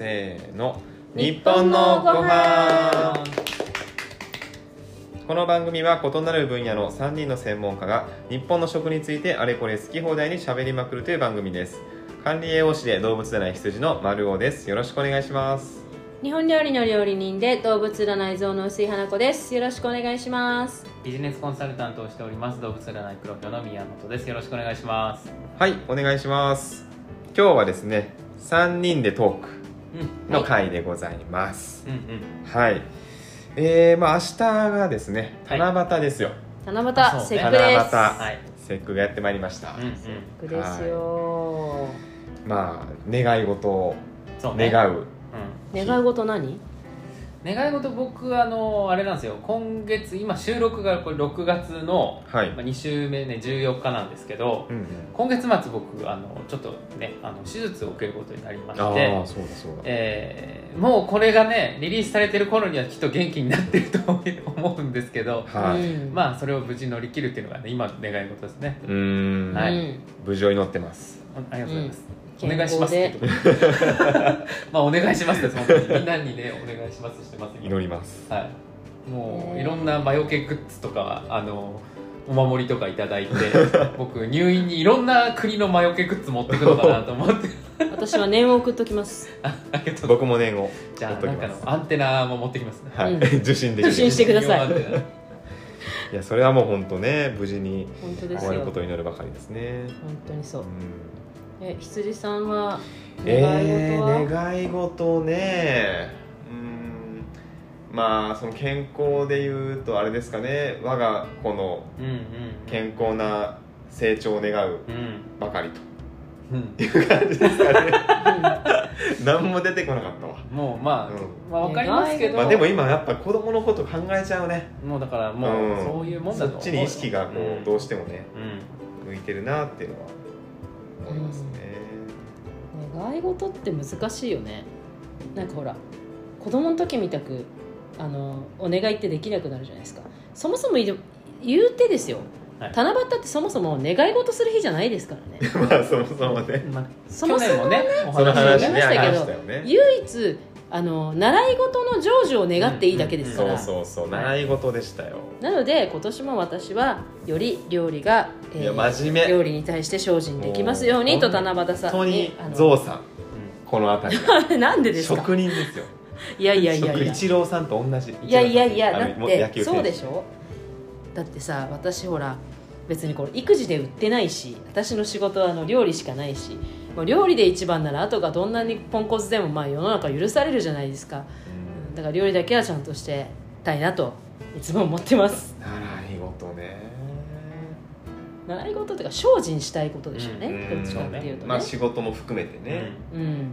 せーの。日本のご飯。この番組は異なる分野の3人の専門家が日本の食についてあれこれ好き放題に喋りまくるという番組です。管理栄養士で動物でない羊の丸尾です。よろしくお願いします。日本料理の料理人で動物占い像の薄い花子です。よろしくお願いします。ビジネスコンサルタントをしております。動物占いプロフの宮本です。よろしくお願いします。はいお願いします。今日はですね3人でトーク。うんの回でございます。うんうん。はい、えー、まあ明日がですねはい。七夕ですよ、七夕ね。節句です。七夕。はい。節句がやってまいりました、うんうん。節句ですよ、まあ願い事をそうね。願う。う願い事何？ん願い事僕あのあれなんですよ。今月今収録がこれ6月の、はい、まあ、2週目ね14日なんですけどうんうん、今月末僕あのちょっとねあの手術を受けることになりまあしてあそうだそうだ。えーもうこれがねリリースされてる頃にはきっと元気になってると思うんですけどはい、うんまあそれを無事乗り切るっていうのがね今の願い事ですね。うーん、はい。うん無事を祈ってます。ありがとうございます、うんお願いしますって健まあお願いしますです本当にみんなにねお願いしますしてます今祈ります。はい。もうねいろんな魔除けグッズとかあのお守りとかいただいて 僕入院にいろんな国の魔除けグッズ持ってくのかなと思って。私は念を送っときます。あありがとう僕も念をじゃあなんかのアンテナも持ってきます。ねはい、うん。受信できる受信してください。いやそれはもう本当ね無事に本当ですよ。終わることを祈るばかりですね。本当にそう。うんえ羊さんは願えい事は、ー、願い事ね。うん。まあその健康でいうとあれですかね。我が子の健康な成長を願ううん。ばかりうん。という感じですかね。何も出てこなかったわ。もうまあ、うまあわかりますけど、まあでも今やっぱ子供のこと考えちゃうね。もうだからもうそういうもんだとそっちに意識がこうどうしてもねうん。向いてるなっていうのは思いますね。願い事って難しいよね。なんかほら子供の時みたくあのお願いってできなくなるじゃないですか。そもそも言うてですよ、はい。七夕ってそもそも願い事する日じゃないですからね。まあそもそもね。まあそもそもねおその話ね話しましたけどね。唯一あの習い事の成就を願っていいだけですから、そうそうそう。習い事でしたよ。なので今年も私はより料理が、いや真面目。料理に対して精進できますようにと七夕さん本当にゾウさん。この辺り。がなんでですか？職人ですよ。いやいやいやい職や。イチローさんと同じ。いやいやいやあだってそうでしょ？だってさ私ほら別にこれ育児で売ってないし私の仕事はあの料理しかないしもう料理で一番なら後がどんなにポンコツでもまあ世の中許されるじゃないですか。うん。だから料理だけはちゃんとしてたいなといつも思ってます。習い事ね。習い事というか精進したいことでしょうね、うん。どっちかっていうとね、まあ仕事も含めてね。うん。うん。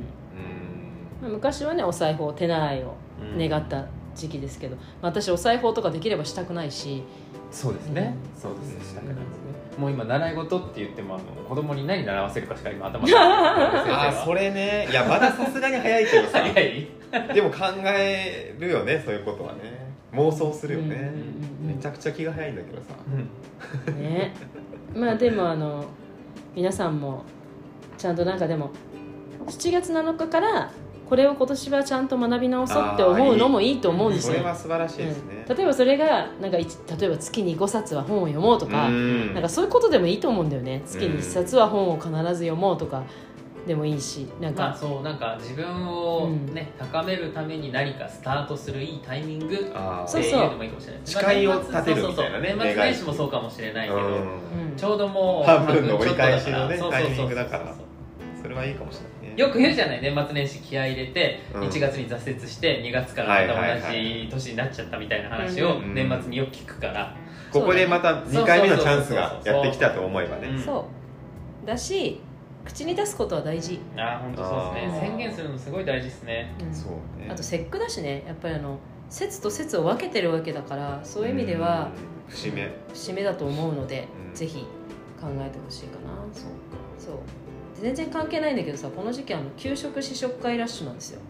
まあ昔はねお裁縫手習いをうん。願った時期ですけど、まあ私お裁縫とかできればしたくないし。そうですね、そうですしたくないですねもう今習い事って言ってもあの子供に何習わせるかしか今頭にない あーそれね。いやまださすがに早いけどさ。早い。でも考えるよねそういうことはね。妄想するよね。うんうんうんうん。めちゃくちゃ気が早いんだけどさ。うんね。まあでもあの皆さんもちゃんとなんかでも7月7日からこれを今年はちゃんと学び直そうって思うのもいいと思うんですよ。それは素晴らしいですね。うん。例えばそれがなんか一例えば月に5冊は本を読もうとか、うん。なんかそういうことでもいいと思うんだよね。月に1冊は本を必ず読もうとかでもいいしなんまあか、そうなんか自分をね、高めるために何かスタートするいいタイミングっていうのもいいかもしれない。誓いを立てるみたいなねそうそう。そう年末年始もそうかもしれないけど、うんうん。ちょうどもう半分の折り返しのねそうそうそうそうタイミングだから。それはいいかもしれない。ねよく言うじゃない年末年始気合い入れてうん。1月に挫折して2月からまた同じ年になっちゃったみたいな話をうん。年末によく聞くから、ここでまた2回目のチャンスがやってきたと思えばね。うん。そう。だし口に出すことは大事、ああ本当そうですね。宣言するのすごい大事ですね。うん。そうね。あと節句だしね。やっぱりあの節と節を分けてるわけだからそういう意味ではうん。節目。節目だと思うので、うん。ぜひ考えてほしいかな。そうそう全然関係ないんだけどさこの時期あの給食試食会ラッシュなんですよ。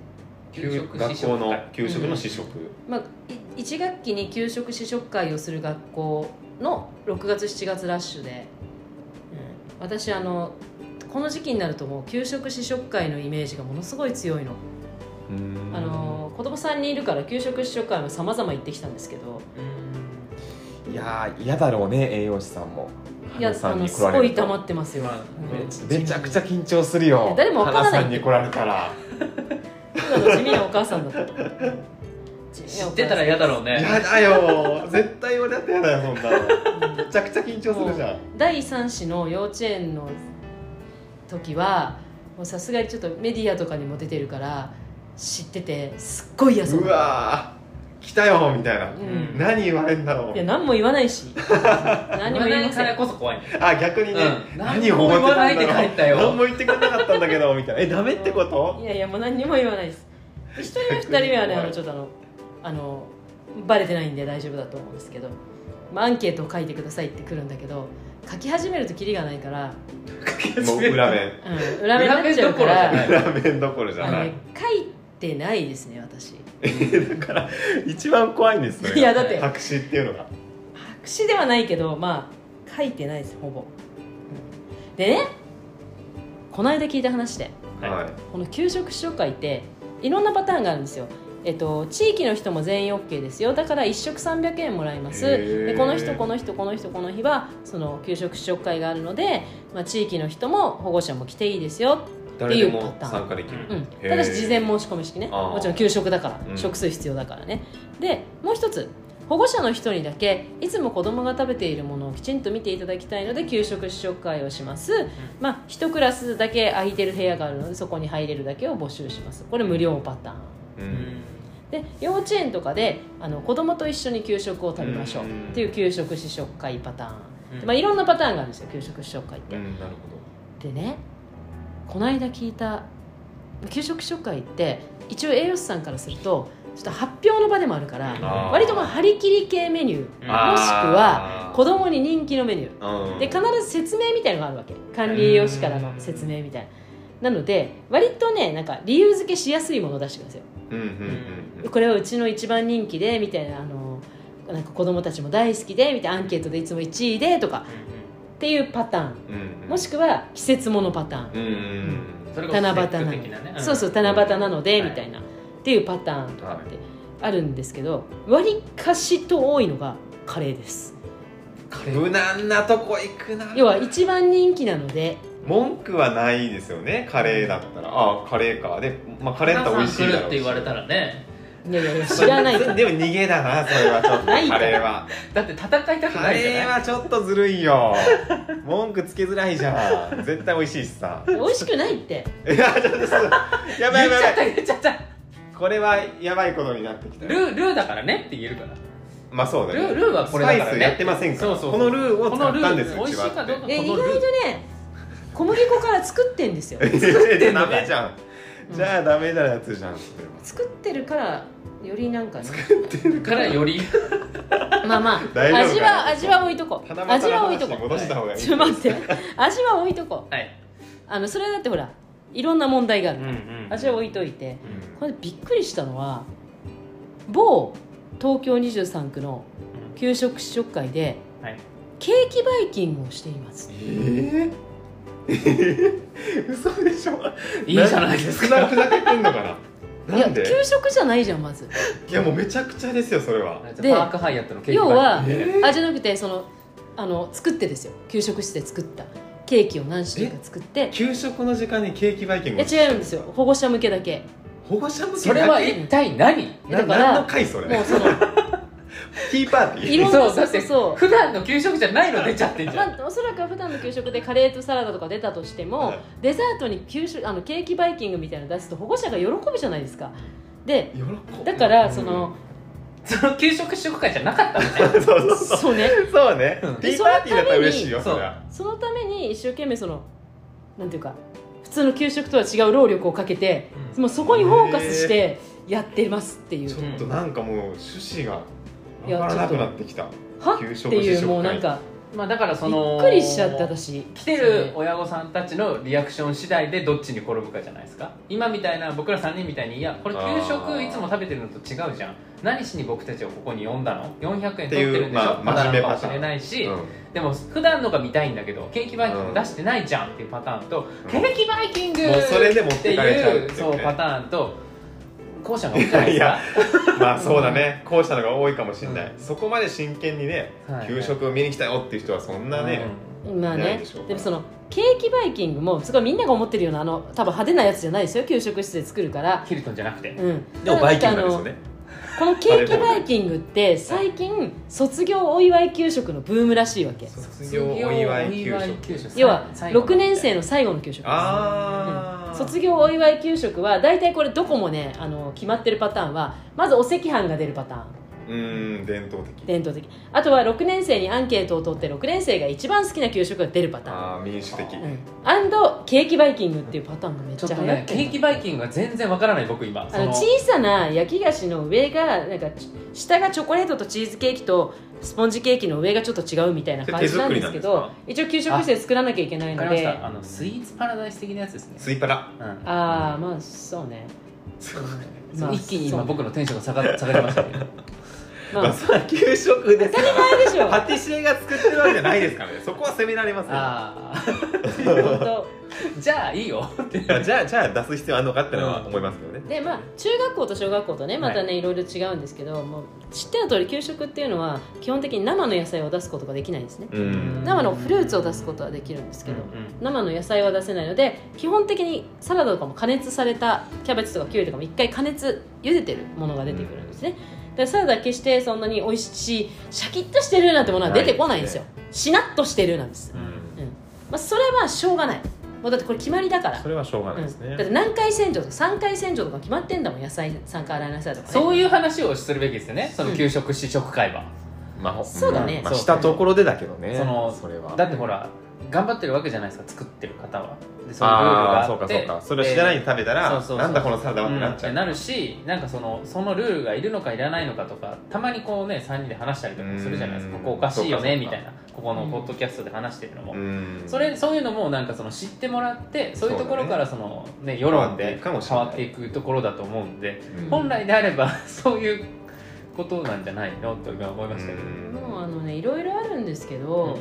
給食学校の給食の試食。まあ、い1学期に給食試食会をする学校の6月7月ラッシュで、うん、私あのこの時期になるともう給食試食会のイメージがものすごい強いの。うん。あの子供3人いるから給食試食会も様々行ってきたんですけど。いやー嫌だろうね栄養士さんもいや花さんあのすに来られると。ごい溜まってますよ、まあうん。めちゃくちゃ緊張するいよ。や誰もわからない。花さんに来られたら。地味なお母さんだった地味知ってたら嫌だろうね。嫌だよ。絶対俺だって嫌だよそんなの。めちゃくちゃ緊張するじゃん。第3子の幼稚園の時はもうさすがにちょっとメディアとかにも出てるから知っててすっごい嫌そう。うわー来たよみたいな、うん。何言われんだろう。いや何も言わないし。何も言わない。から言いませんこそ怖い。ねあ逆にね、うん。何を思ってたんだろう何も言わないで帰ったよ何も言ってくれなかったんだけどみたいな。えダメってこと？いやいやもう何にも言わないです。1人目2人目はねあのちょっとあのあのバレてないんで大丈夫だと思うんですけど、まあ、アンケートを書いてくださいって来るんだけど書き始めるとキリがないから、もう裏面。うん、裏目になっちゃうから。裏面どころじゃない。裏面どころじゃない、書いてないですね私 だから一番怖いんですよいやだって。白紙っていうのが。白紙ではないけどまあ書いてないですほぼ、うんでねこの間聞いた話で。はい。はいこの給食試食会っていろんなパターンがあるんですよ。えっと、地域の人も全員 OK ですよ。だから1食300円もらいます。でこの人この人この人この日はその給食試食会があるので、まあ、地域の人も保護者も来ていいですよ、誰でも参加できる、うん、ただし事前申し込み式ね。もちろん給食だから、うん。食数必要だからね。でもう一つ。保護者の人にだけいつも子供が食べているものをきちんと見ていただきたいので給食試食会をします、まあ一クラスだけ空いてる部屋があるのでそこに入れるだけを募集します。これ無料パターン。うん。で幼稚園とかであの子供と一緒に給食を食べましょう。うん。っていう給食試食会パターン、うん。まあ、いろんなパターンがあるんですよ給食試食会って、うんなるほでねこの間聞いた給食試食会って一応栄養士さんからするとちょっと発表の場でもあるから割とまあ張り切り系メニューうん。もしくは子供に人気のメニュー。で必ず説明みたいのがあるわけ。管理栄養士からの説明みたいな。なので割とねなんか理由付けしやすいものを出してくるんですよ。うんうんうんこれはうちの一番人気でみたいなあのなんか子供たちも大好きでみたいなアンケートでいつも1位でとかっていうパターン。うん。うんもしくは季節ものパターン。うんうんうん。七夕なね。そうそう七夕なのではい。みたいな。っていうパターンとかってあるんですけどわりかしと多いのがカレーです。無難なとこ行くな。要は一番人気なので。文句はないですよね。カレーだったら。ああカレーか。で、まあ、カレーだったら美味しいだろう来るって言われたらねいやいやいや知らないとでも逃げだなそれはちょっと。ないから。カレーはだって戦いたくカないじゃないレーはちょっとずるいよ。文句つけづらいじゃん。絶対美味しいしさ。美味しくないって。いやちょっとそうやばいやばいやばい。言っちゃった言っちゃったこれはやばいことになってきたよ。ルールーだからねって言えるから。まあそうだね。ルールーはこれだからね。スパイスやってませんから。そうそうこのルーをこのル使ったんですー美味しいかどうかえ意このルー。外とね小麦粉から作ってんですよ。作ってダメじゃん。じゃあダメなやつじゃんそ作ってるからよりなんかね。からより。まあまあ大丈夫かな？味は味は置いとこう。七夕の味は置いとこ話に戻した方がいい。ちょっと待って。味は置いとこう。はい。あのそれはだってほらいろんな問題があるから、ん味は置いといて。うん。これびっくりしたのは某東京23区の給食試食会ではい。ケーキバイキングをしています。えー、えー、嘘でしょ？いいじゃないですか。ふざけてんのかな？いなんで？や給食じゃないじゃんまず。いやもうめちゃくちゃですよそれは。でパークハイアットのケーキ要はえー？あじゃなくてそのあの作ってですよ。給食室で作った。ケーキを何種類か作って。給食の時間にケーキバイキンいグや違うんですよ。保護者向けだけ。保護者向けそれは一体何？なだから何の回それ？もうそのティーパーティー。いろんなそうそうだってそう普段の給食じゃないの出ちゃってんじゃん。まあ、おそらくは普段の給食でカレーとサラダとか出たとしても、はい。デザートに給食あのケーキバイキングみたいなの出すと保護者が喜ぶじゃないですか。でだからその、その給食試食会じゃなかったのね そうそうそう。そうね。そうね。うん。ティーパーティーだったら嬉しいよそそのために一生懸命そのなんていうか普通の給食とは違う労力をかけて、うん。もうそこにフォーカスしてやってますっていう、ちょっとなんかもう趣旨がわからなくなってきた。は？給食っていうもうなんかまあだからそびのっくりしちゃって私来てる親御さんたちのリアクション次第でどっちに転ぶかじゃないですか。今みたいな僕ら3人みたいにいやこれ給食いつも食べてるのと違うじゃん。何しに僕たちをここに呼んだの？400円取ってるんでしょ？まあ真面目パターンのかもしれないし、うんでも普段のが見たいんだけどケーキバイキング出してないじゃんっていうパターンと、うん。ケーキバイキングもうそれで持っっていうそうパターンと後者が多いんじゃないですか。まあそうだね。後者のが多いかもしれない、うん。そこまで真剣にね、はい給食を見に来たよっていう人はそんなね、まあね。ないでしょうから。でもそのケーキバイキングもすごいみんなが思ってるようなあの多分派手なやつじゃないですよ。給食室で作るから。ヒルトンじゃなくて、うん。でもバイキングなんですよねこのケーキバイキングって最近卒業お祝い給食のブームらしいわけ。卒業お祝い給食。要は最後の6年生の最後の給食です。ああ、卒業お祝い給食は大体これどこもねあの決まってるパターンはまずお赤飯が出るパターンうーん伝統的。伝統的。あとは6年生にアンケートを取って6年生が一番好きな給食が出るパターン。ああ民主的、うん、 and ケーキバイキングっていうパターンがめっちゃ流行ってるねケーキバイキングが全然わからない僕今。あの小さな焼き菓子の上がなんかち下がチョコレートとチーズケーキとスポンジケーキの上がちょっと違うみたいな感じなんですけど一応給食室で作らなきゃいけないわかりましのでた。あのスイーツパラダイス的なやつですね。スイパラ？うん。ああまあそうね。まあ一気に今僕のテンションが下が下がりましたけどまあまあ、それは給食ですから。あれでしょ。パティシエが作ってるわけじゃないですからね。そこは責められますよ。ああ じゃあいいよ。ってじゃあじゃあ出す必要あるのかってのは思いますけどね、でまあ中学校と小学校とねまたね、い、ろいろ違うんですけどもう知っての通り給食っていうのは基本的に生の野菜を出すことができないんですね。うん。生のフルーツを出すことはできるんですけど、うん。生の野菜は出せないので基本的にサラダとかも加熱されたキャベツとかキュウリとかも一回加熱茹でてるものが出てくるんですね、でサラダ決してそんなに美味しいシャキッとしてるなんてものは出てこないんですよ。しなっとしてるなんです、うん。うん。まあ、それはしょうがない。もうだってこれ決まりだから。それはしょうがないですね、うん。だって何回洗浄とか3回洗浄とか決まってんだもん野菜3回洗いなさいとかね。そういう話をするべきですよね。その給食試食会は、まあ、そうだね。まあ、したところでだけどね。そのそれは。だってほら頑張ってるわけじゃないですか作ってる方は。でそういうルールがあって。そうかそうか。それを知らないに食べたら、そうそうそうなんだこのサラダはってなっちゃう、んなるしなんかそのそのルールがいるのかいらないのかとかたまにこうね3人で話したりとかするじゃないですか。うん。ここおかしいよねみたいな。ここのポッドキャストで話してるのも、うん。それそういうのもなんかその知ってもらってそういうところからそのね世論で変わっていくところだと思うんで、うん。本来であれば そういうことなんじゃないの？と今思いましたけど、もうあのねいろいろあるんですけど、なん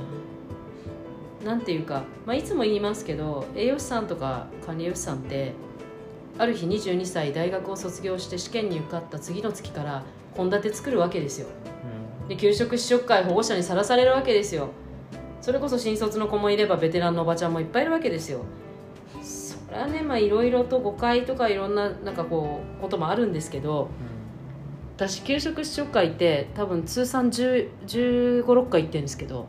ていうか、まあ、いつも言いますけど栄養士さんとか管理栄養士さんってある日22歳大学を卒業して試験に受かった次の月から献立作るわけですよ。で給食試食会保護者にさらされるわけですよ。それこそ新卒の子もいればベテランのおばちゃんもいっぱいいるわけですよ。それはねまあいろいろと誤解とかいろんななんかこうこともあるんですけど私給食試食会って多分通算1 5 6回行ってるんですけど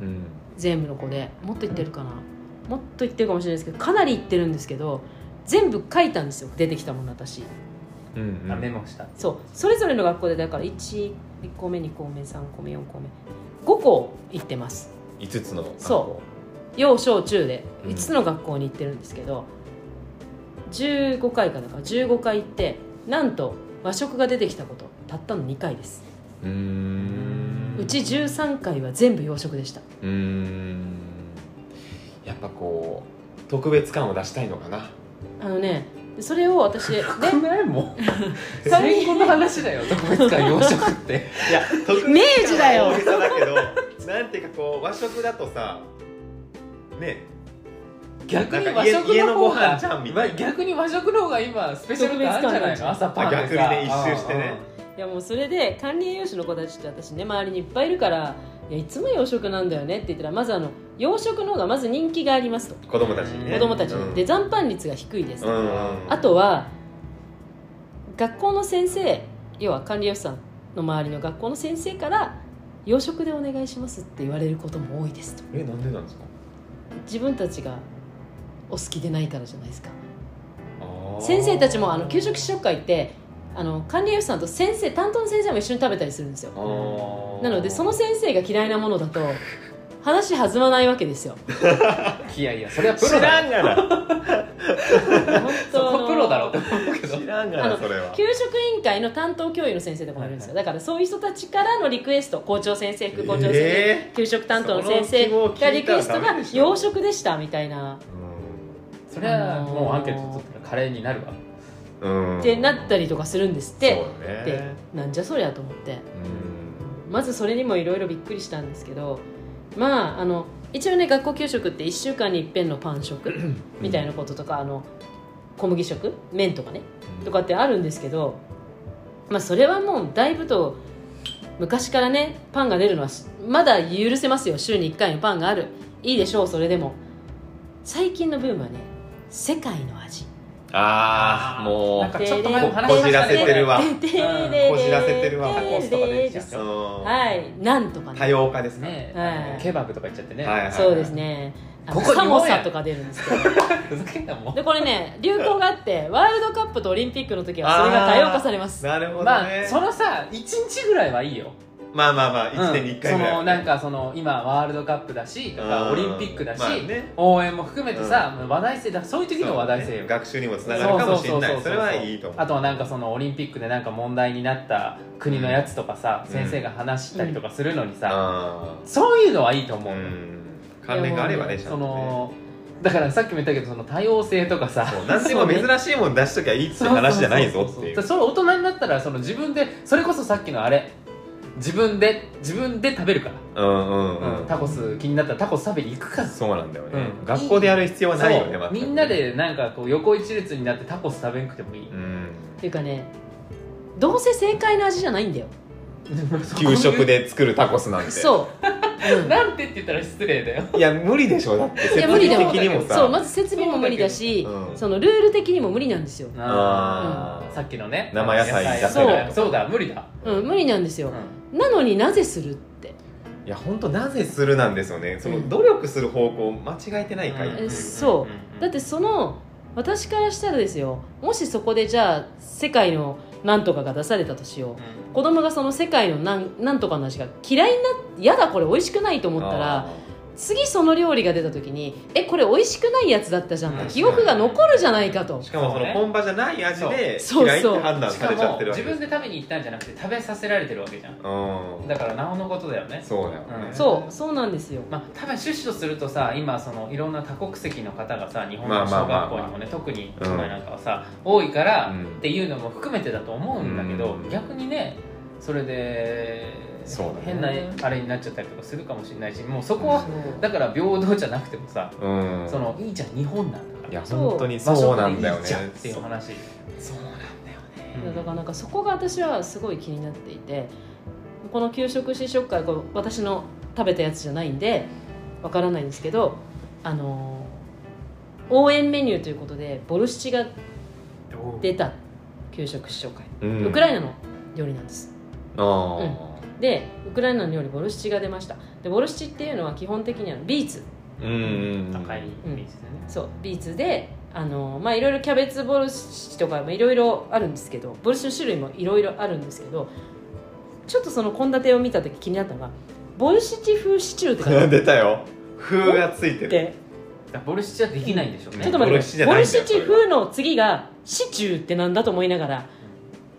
うん全部の子でもっと行ってるかな？もっと行ってるかもしれないですけどかなり行ってるんですけど全部書いたんですよ。出てきたもの私うんうメモした。そう。それぞれの学校でだから1個目2個目3個目4個目5校行ってます。5つのそ幼小中でうん。5つの学校に行ってるんですけど、15回かだから15回行ってなんと和食が出てきたことたったの2回です。うーんうち13回は全部洋食でした。うーん。やっぱこう特別感を出したいのかな。あのねでそれを私 で少な後の話だよ特別感洋食って。いや特明治だよ大げさだけどなんていうかこう和食だとさね。逆に和食家の方が逆に和食の方が今スペシャル感あるんじゃないの？朝パンでさ逆にね一周してねいやもうそれで管理栄養士の子たちって私ね周りにいっぱいいるからいやいつも洋食なんだよねって言ったらまずあの洋食の方がまず人気がありますと。子供たちにね。子供たちに、うん。で残飯率が低いですと、うんうん。あとは学校の先生要は管理栄養士さんの周りの学校の先生から洋食でお願いしますって言われることも多いですと。えなんでなんですか？自分たちがお好きでないからじゃないですか。先生たちもあの給食試食会ってあの管理栄養士さんと先生担当の先生も一緒に食べたりするんですよ。あー。なのでその先生が嫌いなものだと話弾まないわけですよ。いやいやそれはプ知ロだよらんがな。本そ当こプロだろうって思うけど。知らんがあのなそれは。給食委員会の担当教諭の先生とかもいるんですよ、だからそういう人たちからのリクエスト校長先生副校長先生、え給食担当の先生がリクエストが洋食でしたみたいな。それはもうアンケート取ったらカレーになるわ。うんってなったりとかするんですって。そうだでねなんじゃそりゃと思って。うん。まずそれにもいろいろびっくりしたんですけどまああの一応ね学校給食って1週間に一遍のパン食 みたいなこととかあの小麦食麺とかねとかってあるんですけど、まあ、それはもうだいぶと昔からねパンが出るのはしまだ許せますよ。週に1回のパンがある。いいでしょうそれでも。最近のブームはね世界の味ああもうなんかちょっと前話しこじらせてるわ。でででこじらせてるわ。タコスとか出てきちゃう。はい。なんとか多ね様化ですね。ねはい。ケバブとか言っちゃってね、はいはいそうですね。ここサモサとか出るんですけど。でこれね流行があってワールドカップとオリンピックの時はそれが多様化されます。なるほどね。まあそのさ1日ぐらいはいいよまあまあまあ1年に1回ぐらいそのなんかその今ワールドカップだしとかうん。オリンピックだし、まあね。応援も含めてさ、話題性だそういう時の話題性よ。学習にもつながるかもしれない。それはいいと思う。あとはなんかそのオリンピックでなんか問題になった国のやつとかさ、うん。先生が話したりとかするのにさ、あそういうのはいいと思う。関連があればねちゃんそとね。のだからさっきも言ったけどその多様性とかさそう。何でも珍しいもん出しときゃいいって話じゃないぞっていう。それ大人になったらその自分でそれこそさっきのあれ自分で自分で食べるから、うんうんうん。タコス気になったらタコス食べに行くから。そうなんだよね。うん。学校でやる必要はないよねみんなでなんかこう横一列になってタコス食べなくてもいい、うん。っていうかねどうせ正解の味じゃないんだよ 給食で作るタコスなんて。そう、う んなんてって言ったら失礼だよ。いや無理でしょ。だってい設や無理だよ。備的にもさ。そうまず設備も無理だしうん。そのルール的にも無理なんですよ、あー。さっきのね。生野菜野そうそうだ無理だ、うん、無理なんですよ。う、なのになぜするって。いや本当なぜするなんですよね。そのうん努力する方向間違えてないかい、う。ん。えそう。だってその私からしたらですよ。もしそこでじゃあ世界のなんとかが出されたとしよう。子供がその世界のなんなんとかの味が嫌いにな嫌だこれ美味しくないと思ったらあ次その料理が出た時にえこれ美味しくないやつだったじゃんってうん。記憶が残るじゃないかと。ーしかもその本場じゃない味でそう。嫌いって判断されちゃってるわけです分で食べに行ったんじゃなくて食べさせられてるわけじゃん。うん。だからなおのことだよね。そうだよね、うん。そう。そうなんですよ。まあ、多分趣旨とするとさ今そのいろんな多国籍の方がさ日本まあの小学校にもね特にうん都内なんかはさ、多いからうんっていうのも含めてだと思うんだけど、うん。逆にねそれでそうだね。変なあれになっちゃったりとかするかもしれないしもうそこはだから平等じゃなくてもさ、うん。そのいいじゃん日本なんだから。いやそう。本当にそうなんだよね。っていう話。そう。なんだよね。うん。だからなんかそこが私はすごい気になっていてこの給食試食会こう私の食べたやつじゃないんでわからないんですけどあのー応援メニューということでボルシチが出た給食試食会、うん。ウクライナの料理なんです。あでウクライナの料理ボルシチが出ました。でボルシチっていうのは基本的にはビーツ。ーうんうん。高いビーチでね、そうビーツであのまあいろいろキャベツボルシチとかまあいろいろあるんですけどボルシチの種類もいろいろあるんですけどちょっとその献立を見た時気になったのがボルシチ風シチューって書いてあ 出たよ。風がついてる。ボルシチはできないんでしょうね。ちょっと待ってボルシチ風の次がシチューってなんだと思いながら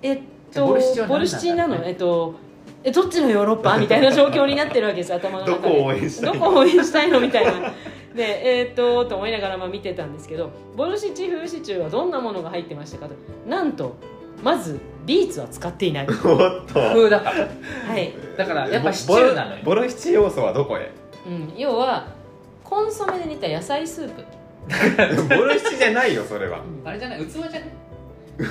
えっとボルシチなんだ？ボルシチなの？えっとえどっちのヨーロッパ？みたいな状況になってるわけです頭の中で。どこを応援したいの？みたいな。でえーっとと思いながらまあ見てたんですけどボルシチ風シチューはどんなものが入ってましたかと。なんとまずビーツは使っていない。おっと。風だ。からはい、だからやっぱシチューなのよ。ボルシチ要素はどこへ？うん、要はコンソメで煮た野菜スープ、ボルシチじゃないよそれは。あれじゃない？器じゃない？器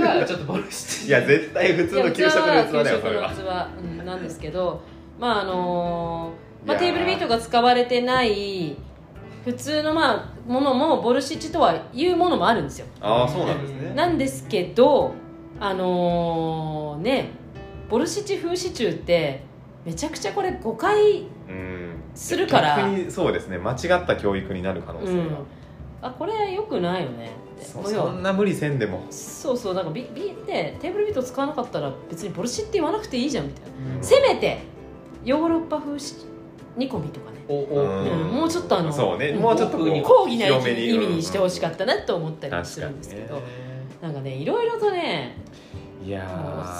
がちょっとボルシチいや絶対普通の給食の器だよそれは。給食の器、うん、なんですけどまああのーまあ、テーブルビートが使われてない普通のまあものもボルシチとはいうものもあるんですよ。ああそうなんですね。なんですけどあのーねボルシチ風シチューってめちゃくちゃこれ誤解うん。するから。逆にそうですね。間違った教育になる可能性うん。が、あこれよくないよねそんな無理せんでも。そうそうなんかビビってテーブルビート使わなかったら別にボルシチって言わなくていいじゃんみたいな、うん。せめてヨーロッパ風し煮込みとかね、おお。うんもうちょっとあのそうね。うんもうちょっと抗議な意味にしてほしかっったなと思ったたりするんですけど、ね。なんかねいろいろとねいや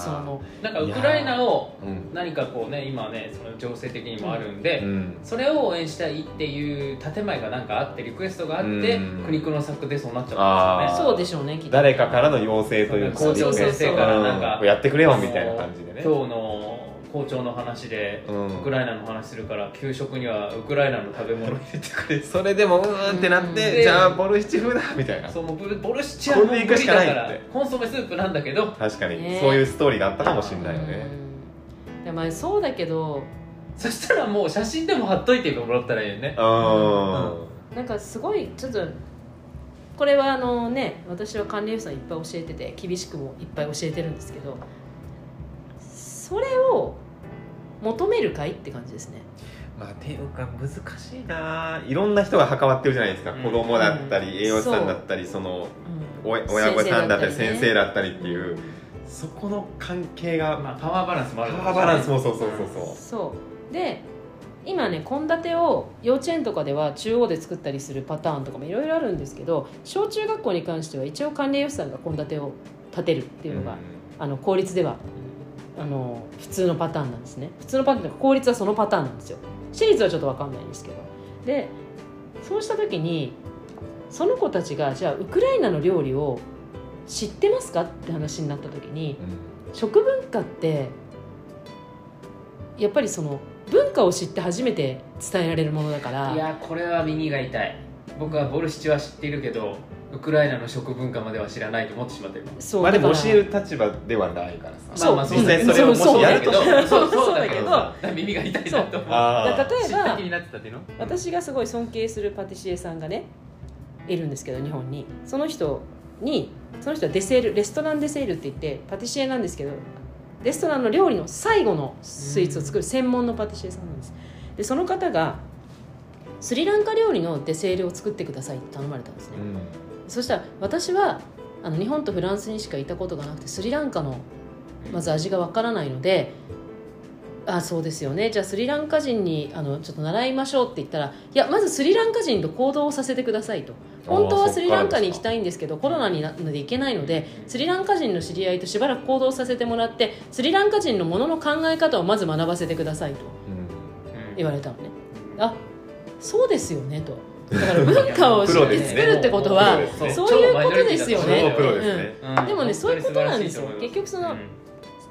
そー。のなんかウクライナをうん。何かこうね今ねその情勢的にもあるんで、うん。それを応援したいっていう建前がなんかあってリクエストがあってうん。苦肉の策でそうなっちゃったんですよね。そうでしょうねきっと。誰かからの要請というか校長先生からなんかうん。やってくれよみたいな感じでね。今日の校長の話でうん。ウクライナの話するから給食にはウクライナの食べ物入れてくれ。それでもうーんってなって、うん。じゃあボルシチ風だみたいな。そうもうボボルシチはもう無理だからコンソメスープなんだけど。確かに、ね。そういうストーリーがあったかもしれないよね、うん。でまあそうだけど。そしたらもう写真でも貼っといてもらったらいいよね。うん。なんかすごいちょっとこれはあのね私は管理婦さんいっぱい教えてて厳しくもいっぱい教えてるんですけどそれを求めるかいって感じですね。まあていうか難しいな。いろんな人が関わってるじゃないですか、うん。子供だったり、うん。栄養士さんだったりそのうん。お親御さんだったり先先生だったりっていうそこの関係が、まあパワーバランスもあるパワーバランスもそうそうそうそう。そう。で今ね献立を幼稚園とかでは中央で作ったりするパターンとかもいろいろあるんですけど小中学校に関しては一応管理栄養士さんが献立を立てるっていうのが、あの公立ではあの普通のパターンなんですね。普通のパターンか公立はそのパターンなんですよ。私立はちょっと分かんないんですけど。でそうした時にその子たちがじゃあウクライナの料理を知ってますかって話になった時にうん。食文化ってやっぱりその文化を知って初めて伝えられるものだから。いやこれは耳が痛い。僕はボルシチは知っているけどウクライナの食文化までは知らないと思ってしまってる。そう。まあでも教える立場ではないからさ。そう。まあまあ実際それをもしやるとそうしたらそうそうそうだけど耳が痛いなと思う例えば私がすごい尊敬するパティシエさんがねいるんですけど日本にその人にその人はデセールレストランデセールって言ってパティシエなんですけどレストランの料理の最後のスイーツを作る専門のパティシエさんなんですでその方がスリランカ料理のデセールを作ってくださいって頼まれたんですね、うんそしたら私はあの日本とフランスにしかいたことがなくてスリランカのまず味がわからないのであそうですよね。じゃあスリランカ人にあのちょっと習いましょうって言ったらいやまずスリランカ人と行動をさせてくださいと。本当はスリランカに行きたいんですけどコロナになるので行けないのでスリランカ人の知り合いとしばらく行動させてもらってスリランカ人のものの考え方をまず学ばせてくださいと言われたのね。あそうですよねとだから文化を知って作るってことはそういうことですよ超ね。でもねそういうことなんですよ。結局その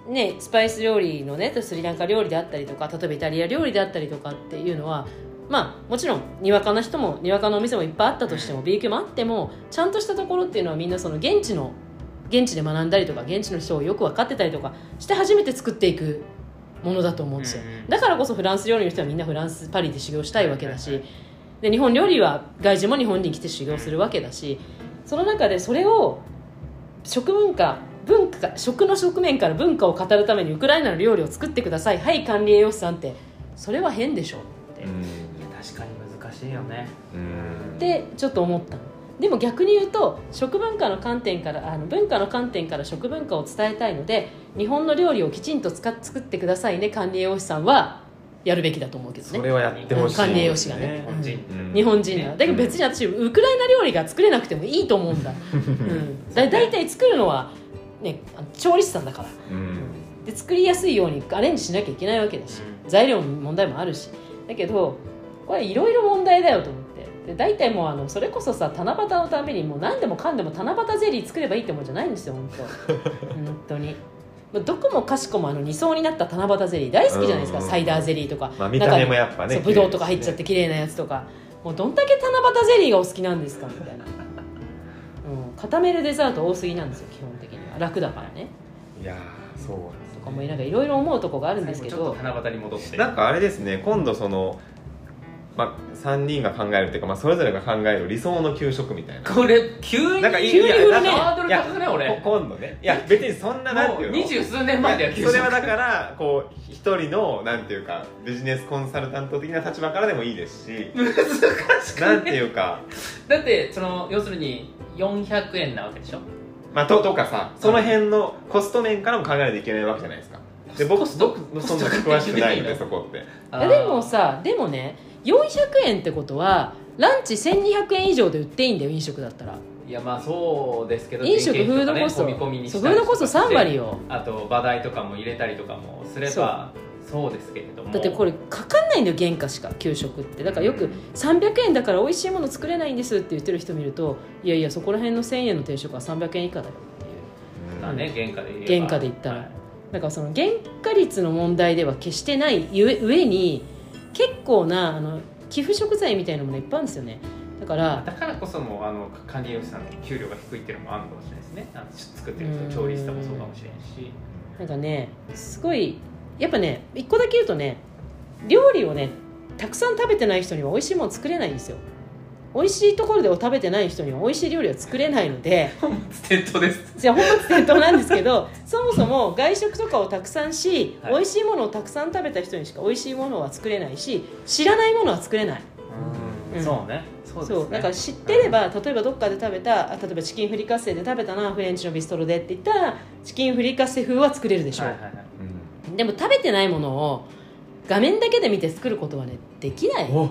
ね、スパイス料理のねスリランカ料理であったりとか例えばイタリア料理であったりとかっていうのはまあもちろんにわかな人もにわかのお店もいっぱいあったとしても B 級もあってもちゃんとしたところっていうのはみんなその現地の現地で学んだりとか現地の人をよく分かってたりとかして初めて作っていくものだと思うんですよ、だからこそフランス料理の人はみんなフランスパリで修行したいわけだしで日本料理は外人も日本に来て修行するわけだしその中でそれを食文化文化食の側面から文化を語るためにウクライナの料理を作ってください。はい管理栄養士さんって。それは変でしょって、うん。いや確かに難しいよね。うん。ってちょっと思ったの。でも逆に言うと食文化の観点からあの文化の観点から食文化を伝えたいので日本の料理をきちんと使っ作ってくださいね管理栄養士さんはやるべきだと思うけどね。それはやってほしい管理栄養士がね。日本人。うん。日本人なら。だけど別に私ウクライナ料理が作れなくてもいいと思うんだ、うん、だ大体作るのは、ね、調理師さんだから。うん。で作りやすいようにアレンジしなきゃいけないわけだし、う材料の問題もあるし。だけどこれいろいろ問題だよと思って。で大体もうあのそれこそさ七夕のためにもう何でもかんでも七夕ゼリー作ればいいってもんじゃないんですよ本当。本当にどこもかしこもあの2層になった七夕ゼリー大好きじゃないですか、うん。うんサイダーゼリーとか、まあ見た目もやっぱねぶどうとか入っちゃって綺麗なやつとか。もうどんだけ七夕ゼリーがお好きなんですかみたいな、うん、固めるデザート多すぎなんですよ基本的には。楽だからね。いやーそうとかもなんかいろいろ思うとこがあるんですけ最後ちょっどと七夕に戻って。なんかあれですね今度その、まあ、3人が考えるっていうか、まあ、それぞれが考える理想の給食みたいな。これ急になんかいい急に振るね。いやハードル高くねい？や俺。こ今度ね。いや別にそんななんていうの。もう二十数年前だよいやそれはだからこう一人のなんていうかビジネスコンサルタント的な立場からでもいいですし。難しくなんていうか。だってその要するに400円なわけでしょ？まあととかさその辺のコスト面からも考えないといけないわけじゃないですか。で僕そんな詳しくないのでそこって。いやでもさでもね400円ってことはランチ1200円以上で売っていいんだよ飲食だったら。いやまあそうですけど飲食ねフードコスト、込みそフードコスト3割よ。あと場代とかも入れたりとかもすればそう。ですけれども。だってこれかかんないんだよ原価しか給食って。だからよく300円だから美味しいもの作れないんですって言ってる人見るといやいやそこら辺の1000円の定食は300円以下だよっていう。まあね原価で言えば。原価で言ったら。はい。だからその原価率の問題では決してないゆえ上に結構なあの寄付食材みたいなものいっぱいあるんですよね。だからだからこそもうあの管理栄養士さんの給料が低いっていうのもあるのかもしれないですね。あの作ってるうん。人調理師さんもそうかもしれんし。なんかねすごいやっぱね一個だけ言うとね料理をねたくさん食べてない人には美味しいもの作れないんですよ美味しいところで食べてない人には美味しい料理は作れないので本末転倒です。じゃあ本末転倒なんですけど そもそも外食とかをたくさんし、はい。美味しいものをたくさん食べた人にしか美味しいものは作れないし知らないものは作れない。うん。そうね。そうですね。そう。だから知ってれば例えばどっかで食べたあ例えばチキンフリカッセで食べたなフレンチのビストロでって言ったらチキンフリカッセ風は作れるでしょ、はいはいはい。うんでも食べてないものを画面だけで見て作ることはねできない、お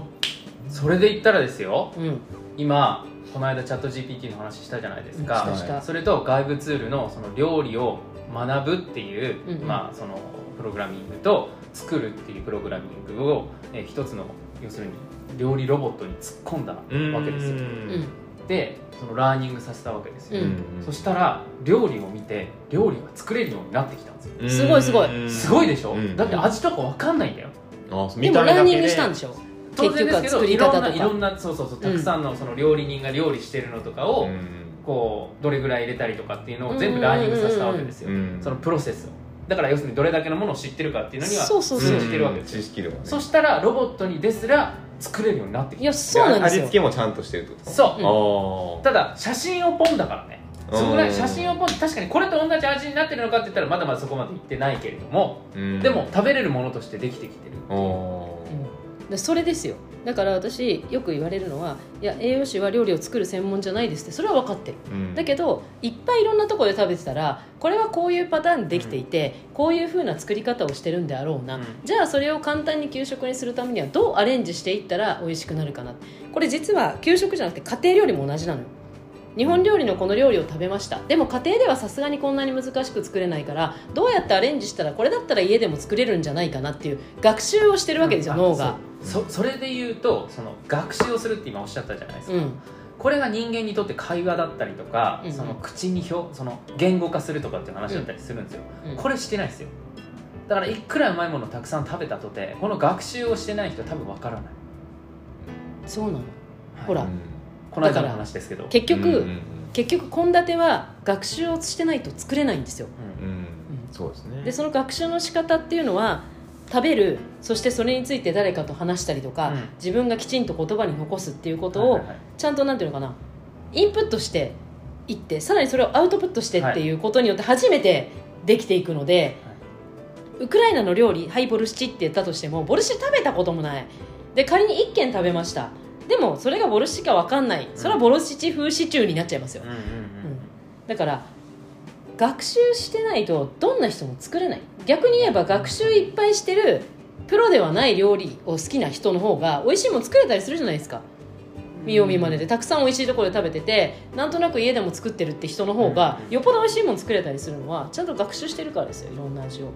それで言ったらですようん、今この間チャット GPT の話したじゃないですか、したした。それと外部ツールのその料理を学ぶっていう、うんうん。まあ、そのプログラミングと作るっていうプログラミングを、えー一つの要するに料理ロボットに突っ込んだわけですよ。うん。でそのラーニングさせたわけですよ、うん。そしたら料理を見て料理が作れるようになってきたんですよ。すごいすごい。うん。すごいでしょ、うん。だって味とか分かんないんだよ。あでもラーニングしたんでししょ？当然ですけど結局は作りいろん方とか。ないろんなそうそうそうたくさんのその料理人が料理してるのとかを、こうどれぐらい入れたりとかっていうのを全部ラーニングさせたわけですよ、そのプロセスを。だから要するにどれだけのものを知ってるかっていうのにはそうそうそう。通じてるわけですよ。知識量がね。そしたらロボットにですら作れるようになってきたいやそうなんです味よ付けもちゃんとしてるってこと？そう。あただ写真をポンだからね。そのぐらい写真をポン確かにこれと同じ味になってるのかって言ったらまだまだそこまでいってないけれども、ーでも食べれるものとしてできてきてるおでそれですよ。だから私よく言われるのはいや栄養士は料理を作る専門じゃないですって。それは分かってる。ーだけどいっぱいいろんなところで食べてたらこれはこういうパターンでできていて、こういうふうな作り方をしてるんであろうな、うん。じゃあそれを簡単に給食にするためにはどうアレンジしていったら美味しくなるかなこれ実は給食じゃなくて家庭料理も同じなのよ日本料理のこの料理を食べました。でも家庭ではさすがにこんなに難しく作れないからどうやってアレンジしたらこれだったら家でも作れるんじゃないかなっていう学習をしてるわけですよ、うん。脳が。そうそそれで言うとその学習をするって今おっしゃったじゃないですか、うん。これが人間にとって会話だったりとか、うん。その口に表その言語化するとかっていう話だったりするんですよ、うん。これしてないですよ。だからいくらうまいものをたくさん食べたとてこの学習をしてない人は多分わからない、そうなの。はい。ほらこの間の話ですけど。結局、うんうん結局献立は学習をしてないと作れないんですよ。うんうん。うん。そうですね。でその学習の仕方っていうのは食べるそしてそれについて誰かと話したりとか、うん。自分がきちんと言葉に残すっていうことをはいはいはい。ちゃんとなんていうのかなインプットしていってさらにそれをアウトプットしてってい。うことによって初めてできていくので、ウクライナの料理はいボルシチって言ったとしてもボルシチ食べたこともない。で仮に1軒食べましたでもそれがボルシチか分かんない。それはボルシチ風シチューになっちゃいますよ。うんうんうん。だから学習してないとどんな人も作れない。逆に言えば学習いっぱいしてるプロではない料理を好きな人の方が美味しいもの作れたりするじゃないですか。見よう見まねで。たくさん美味しいところで食べててなんとなく家でも作ってるって人の方がうんよっぽど美味しいもの作れたりするのはちゃんと学習してるからですよいろんな味を。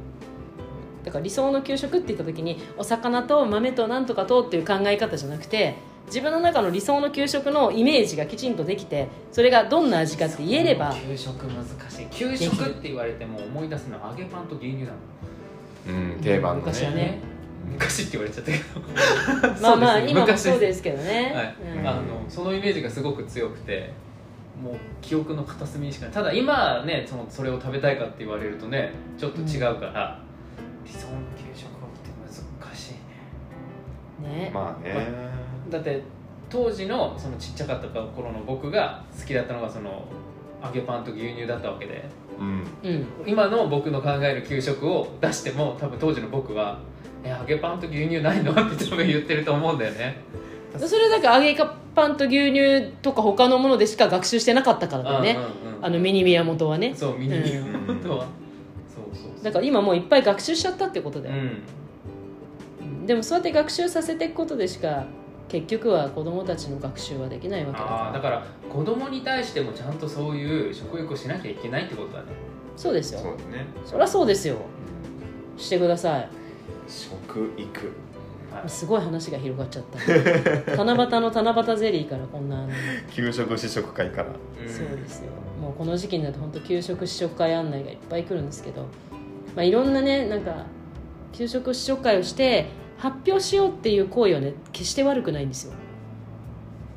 だから理想の給食って言った時にお魚と豆となんとかとっていう考え方じゃなくて自分の中の理想の給食のイメージがきちんとできてそれがどんな味かって言えれば給食難しい。給食って言われても思い出すのは揚げパンと牛乳なの。うん定番のね。昔はね。昔って言われちゃったけど。まあまあ今も昔。そうですけどね、はい。うん。あのそのイメージがすごく強くてもう記憶の片隅にしかない。ただ今ねそのそれを食べたいかって言われるとねちょっと違うから、理想の給食って難しいね。ね。まあねだって当時のそのちっちゃかった頃の僕が好きだったのがその揚げパンと牛乳だったわけで。うん。うん。今の僕の考える給食を出しても多分当時の僕は「え揚げパンと牛乳ないの?」って多分言ってると思うんだよね。それだから揚げパンと牛乳とか他のものでしか学習してなかったからだよね、うんうんうんあのミニ宮本はね。そうミニミニうん本当はそうそうそう。だから今もういっぱい学習しちゃったってことだよ、でもそうやって学習させていくことでしか結局は子供たちの学習はできないわけだから。ああだから子供に対してもちゃんとそういう食欲をしなきゃいけないってことだね。そうですよ。そうですね。そりゃそうですよ。してください。食育。はい。すごい話が広がっちゃった。七夕の七夕ゼリーからこんな 給食試食会から。うんそうですよ。もうこの時期になると本当給食試食会案内がいっぱい来るんですけど。まあ、いろんなねなんか給食試食会をして発表しようっていう行為はね決して悪くないんですよ、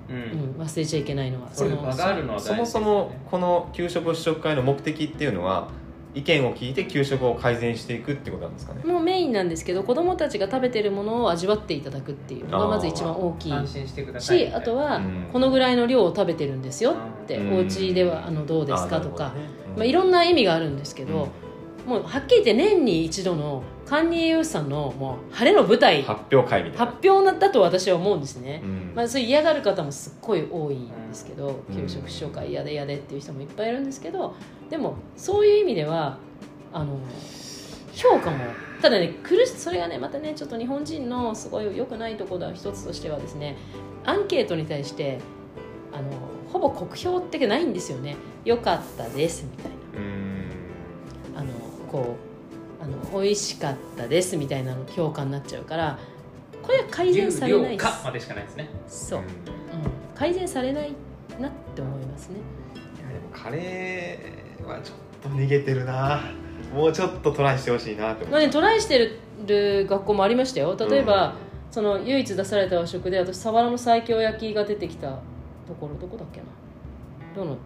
ううんん、忘れちゃいけないのは。そのは大事そもそもこの給食試食会の目的っていうのは意見を聞いて給食を改善していくってことなんですかね。もうメインなんですけど子どもたちが食べてるものを味わっていただくっていうのがまず一番大きい。安心してくださいしあとはうん。このぐらいの量を食べてるんですよってうん。お家ではあのどうですかとか、まあ、いろろんな意味があるんですけど、もうはっきり言って年に一度の管理栄養士さんのもう晴れの舞台発発表会みたいな。表だと私は思うんですね、うん。まあ、それ嫌がる方もすっごい多いんですけど、うん。給食試食会嫌で嫌でっていう人もいっぱいいるんですけどでもそういう意味ではあの評価もただね苦しそれがねまたねちょっと日本人のすごい良くないところは一つとしてはですねアンケートに対してあのほぼ酷評ってないんですよね。良かったですみたいうんなあのこうあの美味しかったですみたいなの評価になっちゃうからこれは改善されないかまでしかないですね。そう、うん。うん、改善されないなって思いますね。いやでもカレーはちょっと逃げてるな。もうちょっとトライしてほしいなって思まあね、うトライしてる学校もありましたよ。例えば、その唯一出された和食で私サワラの西京焼きが出てきたところどこだっけな？どの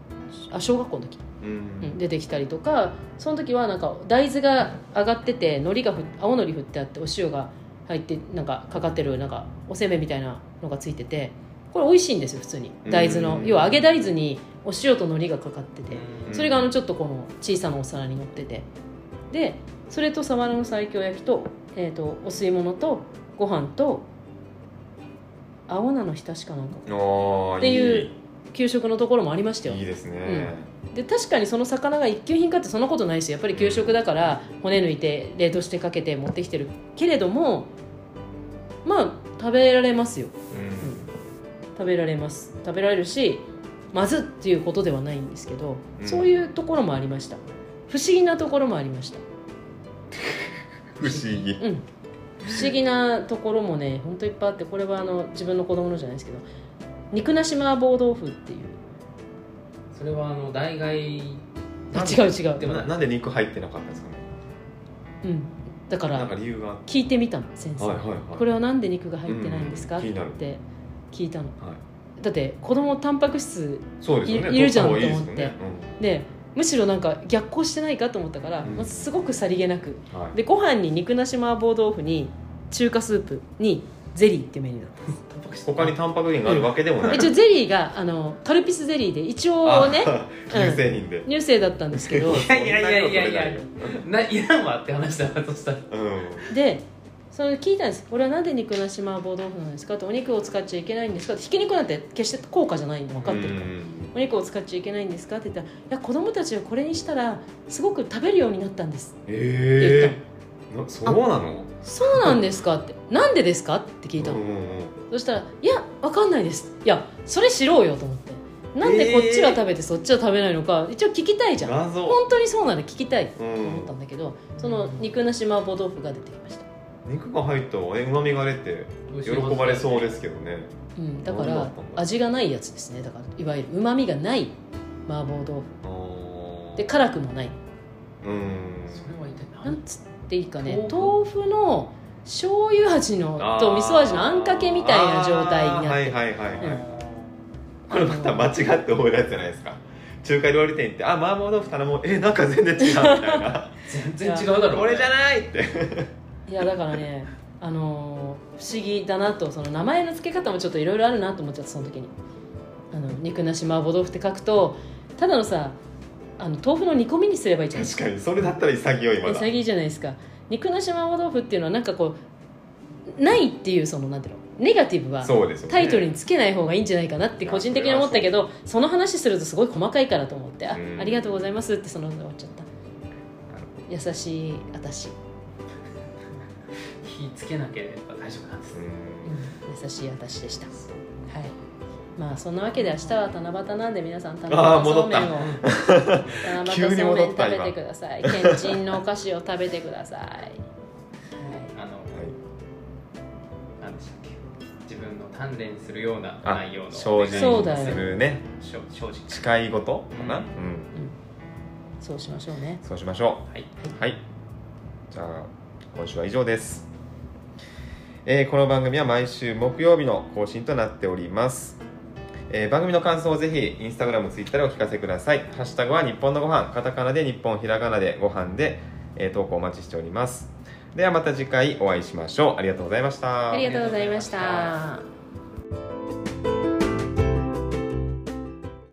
あ小学校の時、ううんん、出てきたりとかその時はなんか大豆が上がってて海苔がふ青のり振ってあってお塩が入ってなんかかかってるなんかおせんべいみたいなのがついててこれ美味しいんですよ普通に。大豆の。うん要は揚げ大豆にお塩と海苔がかかってて。うん。それがあのちょっとこの小さなお皿に乗ってて。でそれとサワラの西京焼きと,、えー、とお吸い物とご飯と青菜の浸しかなんかっていう給食のところもありましたよ。いいですね、で確かにその魚が一級品かってそんなことないですよ。やっぱり給食だから骨抜いて冷凍してかけて持ってきてるけれどもまあ食べられますよ。うん。食べられます。食べられるしまずっていうことではないんですけど、うん。そういうところもありました。不思議なところもありました。不思議。うん。不思議なところもね本当いっぱいあってこれはあの自分の子供のじゃないですけど肉なし麻婆豆腐っていう。それはあの代替あ違う違う。でもななんで肉入ってなかったんですかね？うん。だかなんらか理由が聞いてみたの先生、はいはいはい。これはなんで肉が入ってないんですか、うんって聞いたの。はい。だって子供タンパク質そうですよね。いいるじゃん取った方がいいですよね。でむしろなんか逆行してないかと思ったから、うん。まあすごくさりげなく。うんはい。でご飯に肉なし麻婆豆腐に中華スープにゼリーっていうメニューだった他にタンパク源があるわけでもない。一応ゼリーがあのカルピスゼリーで一応ねあ乳製品で、乳製だったんですけど。いやいやいやいやいや。ないらんわって話だなそしたら。うん。でそれ聞いたんです。これはなんで肉なし麻婆豆腐なんですかってお肉を使っちゃいけないんですかってひき肉なんて決して効果じゃないの分かってるから。うん。お肉を使っちゃいけないんですかって言ったらいや子供たちはこれにしたらすごく食べるようになったんです。って言ったえの。えなそうなの？そうなんですかって。なんでですかって聞いたの、うんうんうん。そしたら「いやわかんないです」いやそれ知ろうよと思って。なんでこっちは食べてそっちは食べないのか一応聞きたいじゃん。謎。本当にそうなの聞きたいとうん思ったんだけど、その肉なし麻婆豆腐が出てきました、肉が入ったうまみが出て喜ばれそうですけどね。うん、だから味がないやつですね。だからいわゆるうまみがない麻婆豆腐。で辛くもない。うん。それは一体何？なんつっていいかね。豆豆腐の醤油味のと味噌味のあんかけみたいな状態になってる、あーはいはいはいはい、うん。これまた間違って覚えるやつじゃないですか？中華料理店行って「あ麻婆豆腐頼もう。えなんか全然違う」みたいな。全然違うだろこれじゃないって。いやだからねあのー不思議だなとその名前の付け方もちょっといろいろあるなと思っちゃったその時に。あの肉なし麻婆豆腐って書くとただのさあの豆腐の煮込みにすればいいじゃん。確かにそれだったら潔いまだ。潔いじゃないですか。肉なし麻婆豆腐っていうのはなんかこうないっていうそのなんていうのネガティブはそうですよね。タイトルにつけない方がいいんじゃないかなって個人的に思ったけどその話するとすごい細かいからと思ってあうん。ありがとうございますってそので終わっちゃった。優しい私、火つけなければ大丈夫なんです。うん。優しい私でした。はいまあそんなわけで明日は七夕なんで皆さん 七夕そうめんを。七夕そうめん食べてください。けんちんのお菓子を食べてください、はい。あのはい。何でしたっけ？自分の鍛錬するようなあ内容の。精そうだよ進するね。正直。誓い事かな、ううん。ん。そうしましょうね。そうしましょはい。うはい。じゃあ今週は以上です、えーこの番組は毎週木曜日の更新となっております、えー番組の感想をぜひインスタグラムツイッターでお聞かせください。ハッシュタグは日本のご飯。カタカナで日本ひらがなでご飯で、えー投稿お待ちしております。ではまた次回お会いしましょう。ありがとうございました。ありがとうございました。